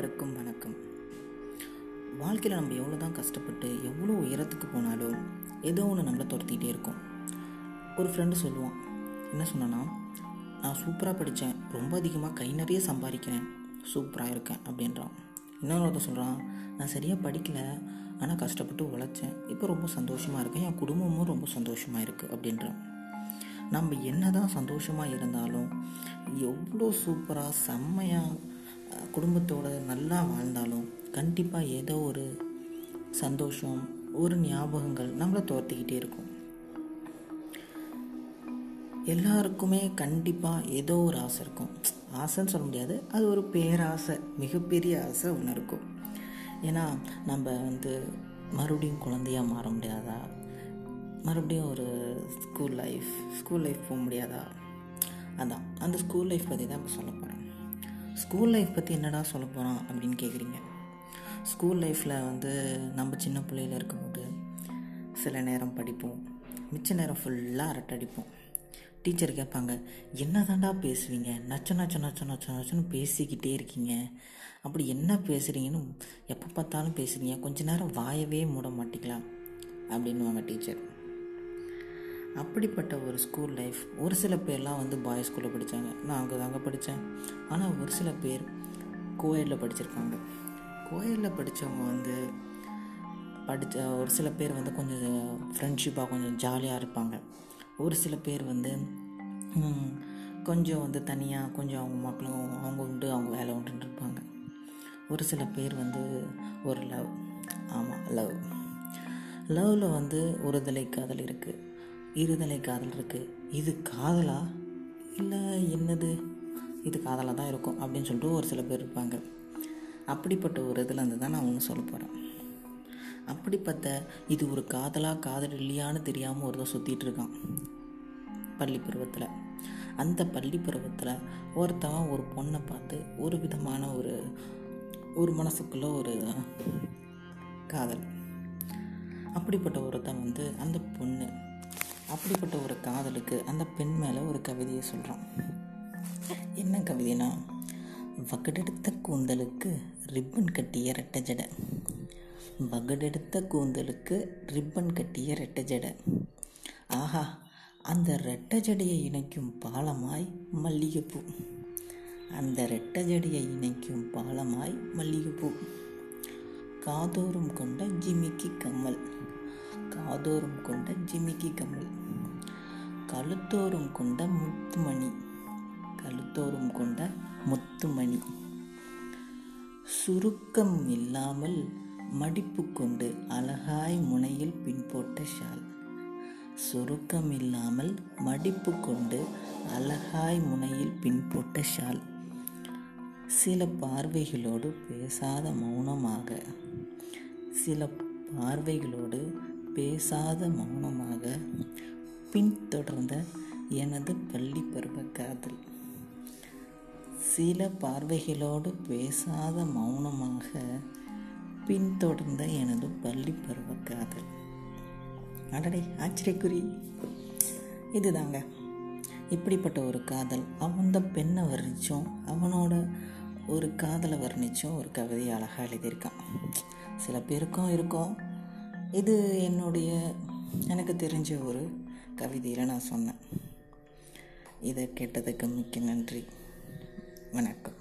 அனைவருக்கும் வணக்கம். வாழ்க்கையில் நம்ம எவ்வளோ தான் கஷ்டப்பட்டு எவ்வளோ உயரத்துக்கு போனாலும் ஏதோ ஒன்று நம்மளை துரத்திக்கிட்டே இருக்கும். ஒரு ஃப்ரெண்டு சொல்லுவான் என்ன சொன்னான்னா நான் சூப்பராக படித்தேன் ரொம்ப அதிகமாக கை நிறைய சம்பாதிக்கிறேன் சூப்பராக இருக்கேன் அப்படின்றான். இன்னொரு ஒருத்தர் சொல்கிறான் நான் சரியாக படிக்கல ஆனால் கஷ்டப்பட்டு உழைச்சேன் இப்போ ரொம்ப சந்தோஷமாக இருக்கேன் என் குடும்பமும் ரொம்ப சந்தோஷமாக இருக்குது அப்படின்றான். நம்ம என்ன தான் சந்தோஷமாக இருந்தாலும் எவ்வளோ சூப்பராக செம்மையாக குடும்பத்தோடு நல்லா வாழ்ந்தாலும் கண்டிப்பாக ஏதோ ஒரு சந்தோஷம் ஒரு ஞாபகங்கள் நம்மளை தோர்த்திக்கிட்டே இருக்கும். எல்லாருக்குமே கண்டிப்பாக ஏதோ ஒரு ஆசை இருக்கும். ஆசைன்னு சொல்ல முடியாது. அது ஒரு பேராசை மிகப்பெரிய ஆசை ஒன்று இருக்கும். ஏன்னா நம்ம வந்து மறுபடியும் குழந்தையா மாற முடியாதா? மறுபடியும் ஒரு ஸ்கூல் லைஃப் ஸ்கூல் லைஃப் போக முடியாதா? அதான். அந்த ஸ்கூல் லைஃப் பற்றி தான் இப்போ சொல்ல போகிறேன் ஸ்கூல் லைஃப் பற்றி என்னடா சொல்ல போகிறோம் அப்படின்னு கேட்குறீங்க ஸ்கூல் லைஃப்பில் வந்து நம்ம சின்ன பிள்ளையில் இருக்கும்போது சில நேரம் படிப்போம். மிச்ச நேரம் ஃபுல்லாக அரட்டை அடிப்போம். டீச்சர் கேட்பாங்க என்ன தாண்டா பேசுவீங்க நச்ச நச்ச நச்ச நச்ச நச்சன்னு பேசிக்கிட்டே இருக்கீங்க. அப்படி என்ன பேசுகிறீங்கன்னு எப்போ பார்த்தாலும் பேசுகிறீங்க கொஞ்ச நேரம் வாயவே மூட மாட்டிக்கலாம் அப்படின்னுவாங்க டீச்சர் அப்படிப்பட்ட ஒரு ஸ்கூல் லைஃப் ஒரு சில பேர்லாம் வந்து பாய்ஸ் ஸ்கூலில் படித்தாங்க நான் அங்கே தாங்க படித்தேன் ஆனால் ஒரு சில பேர் கோயிலில் படிச்சிருக்காங்க. கோயிலில் படித்தவங்க வந்து படித்த ஒரு சில பேர் வந்து கொஞ்சம் ஃப்ரெண்ட்ஷிப்பாக கொஞ்சம் ஜாலியாக இருப்பாங்க. ஒரு சில பேர் வந்து கொஞ்சம் வந்து தனியாக கொஞ்சம் அவங்க மக்களும் அவங்க உண்டு அவங்க வேலை உண்டுன்னு இருப்பாங்க. ஒரு சில பேர் வந்து ஒரு லவ் ஆமாம் லவ் லவ்வில் வந்து ஒருதலை காதல் இருக்குது இருதலை காதல் இருக்குது இது காதலா? இல்லை என்னது? இது காதலாக தான் இருக்கும் அப்படின்னு சொல்லிட்டு ஒரு சில பேர் இருப்பாங்க. அப்படிப்பட்ட ஒரு இதில் இருந்து தான் நான் ஒன்று சொல்ல போகிறேன் அப்படிப்பட்ட இது ஒரு காதலா காதல் இல்லையான்னு தெரியாமல் ஒருத்தர் சுற்றிட்டு இருக்கான். பள்ளி பருவத்தில். அந்த பள்ளி பருவத்தில் ஒருத்தவன் ஒரு பொண்ணை பார்த்து ஒரு விதமான ஒரு ஒரு மனசுக்குள்ள ஒரு காதல். அப்படிப்பட்ட ஒருத்தன் வந்து அந்த அப்படிப்பட்ட ஒரு காதலுக்கு அந்த பெண் மேலே ஒரு கவிதையை சொல்கிறான் என்ன கவிதைனா வகடெடுத்த கூந்தலுக்கு ரிப்பன் கட்டிய ரெட்டை ஜடை. வகடெடுத்த கூந்தலுக்கு ரிப்பன் கட்டிய ரெட்டை ஜடை. ஆஹா அந்த ரெட்டை ஜடையை இணைக்கும் பாலமாய் மல்லிகைப்பூ. அந்த ரெட்டை ஜடையை இணைக்கும் பாலமாய் மல்லிகைப்பூ. காதோறும் கொண்ட ஜிமிக்கி கம்மல். காதோறும் கொண்ட ஜிமிக்கி கம்மல். கழுத்தோறும் கொண்ட முத்துமணி. கழுத்தோறும் கொண்ட முத்துமணி. சுருக்கம் இல்லாமல் மடிப்பு கொண்டு அழகாய் முனையில் பின்போட்ட ஷால். சுருக்கம் இல்லாமல் மடிப்பு கொண்டு அழகாய் முனையில் பின்போட்ட ஷால். சில பார்வைகளோடு பேசாத மௌனமாக. சில பார்வைகளோடு பேசாத மௌனமாக. பின்தொடர்ந்த எனது பள்ளி பருவ காதல். சில பார்வைகளோடு பேசாத மௌனமாக பின்தொடர்ந்த எனது பள்ளி பருவ காதல். அடடே ஆச்சரியக்குறி. இதுதாங்க. இப்படிப்பட்ட ஒரு காதல். அவன் தான் பெண்ணை வர்ணித்தோம் அவனோட ஒரு காதலை வர்ணிச்சும் ஒரு கவிதையை அழகாக எழுதியிருக்கான். சில பேருக்கும் இருக்கும். இது என்னுடைய எனக்கு தெரிஞ்ச ஒரு கவிதையில் நான் சொன்னேன். இதை கேட்டதுக்கு மிக்க நன்றி. வணக்கம்.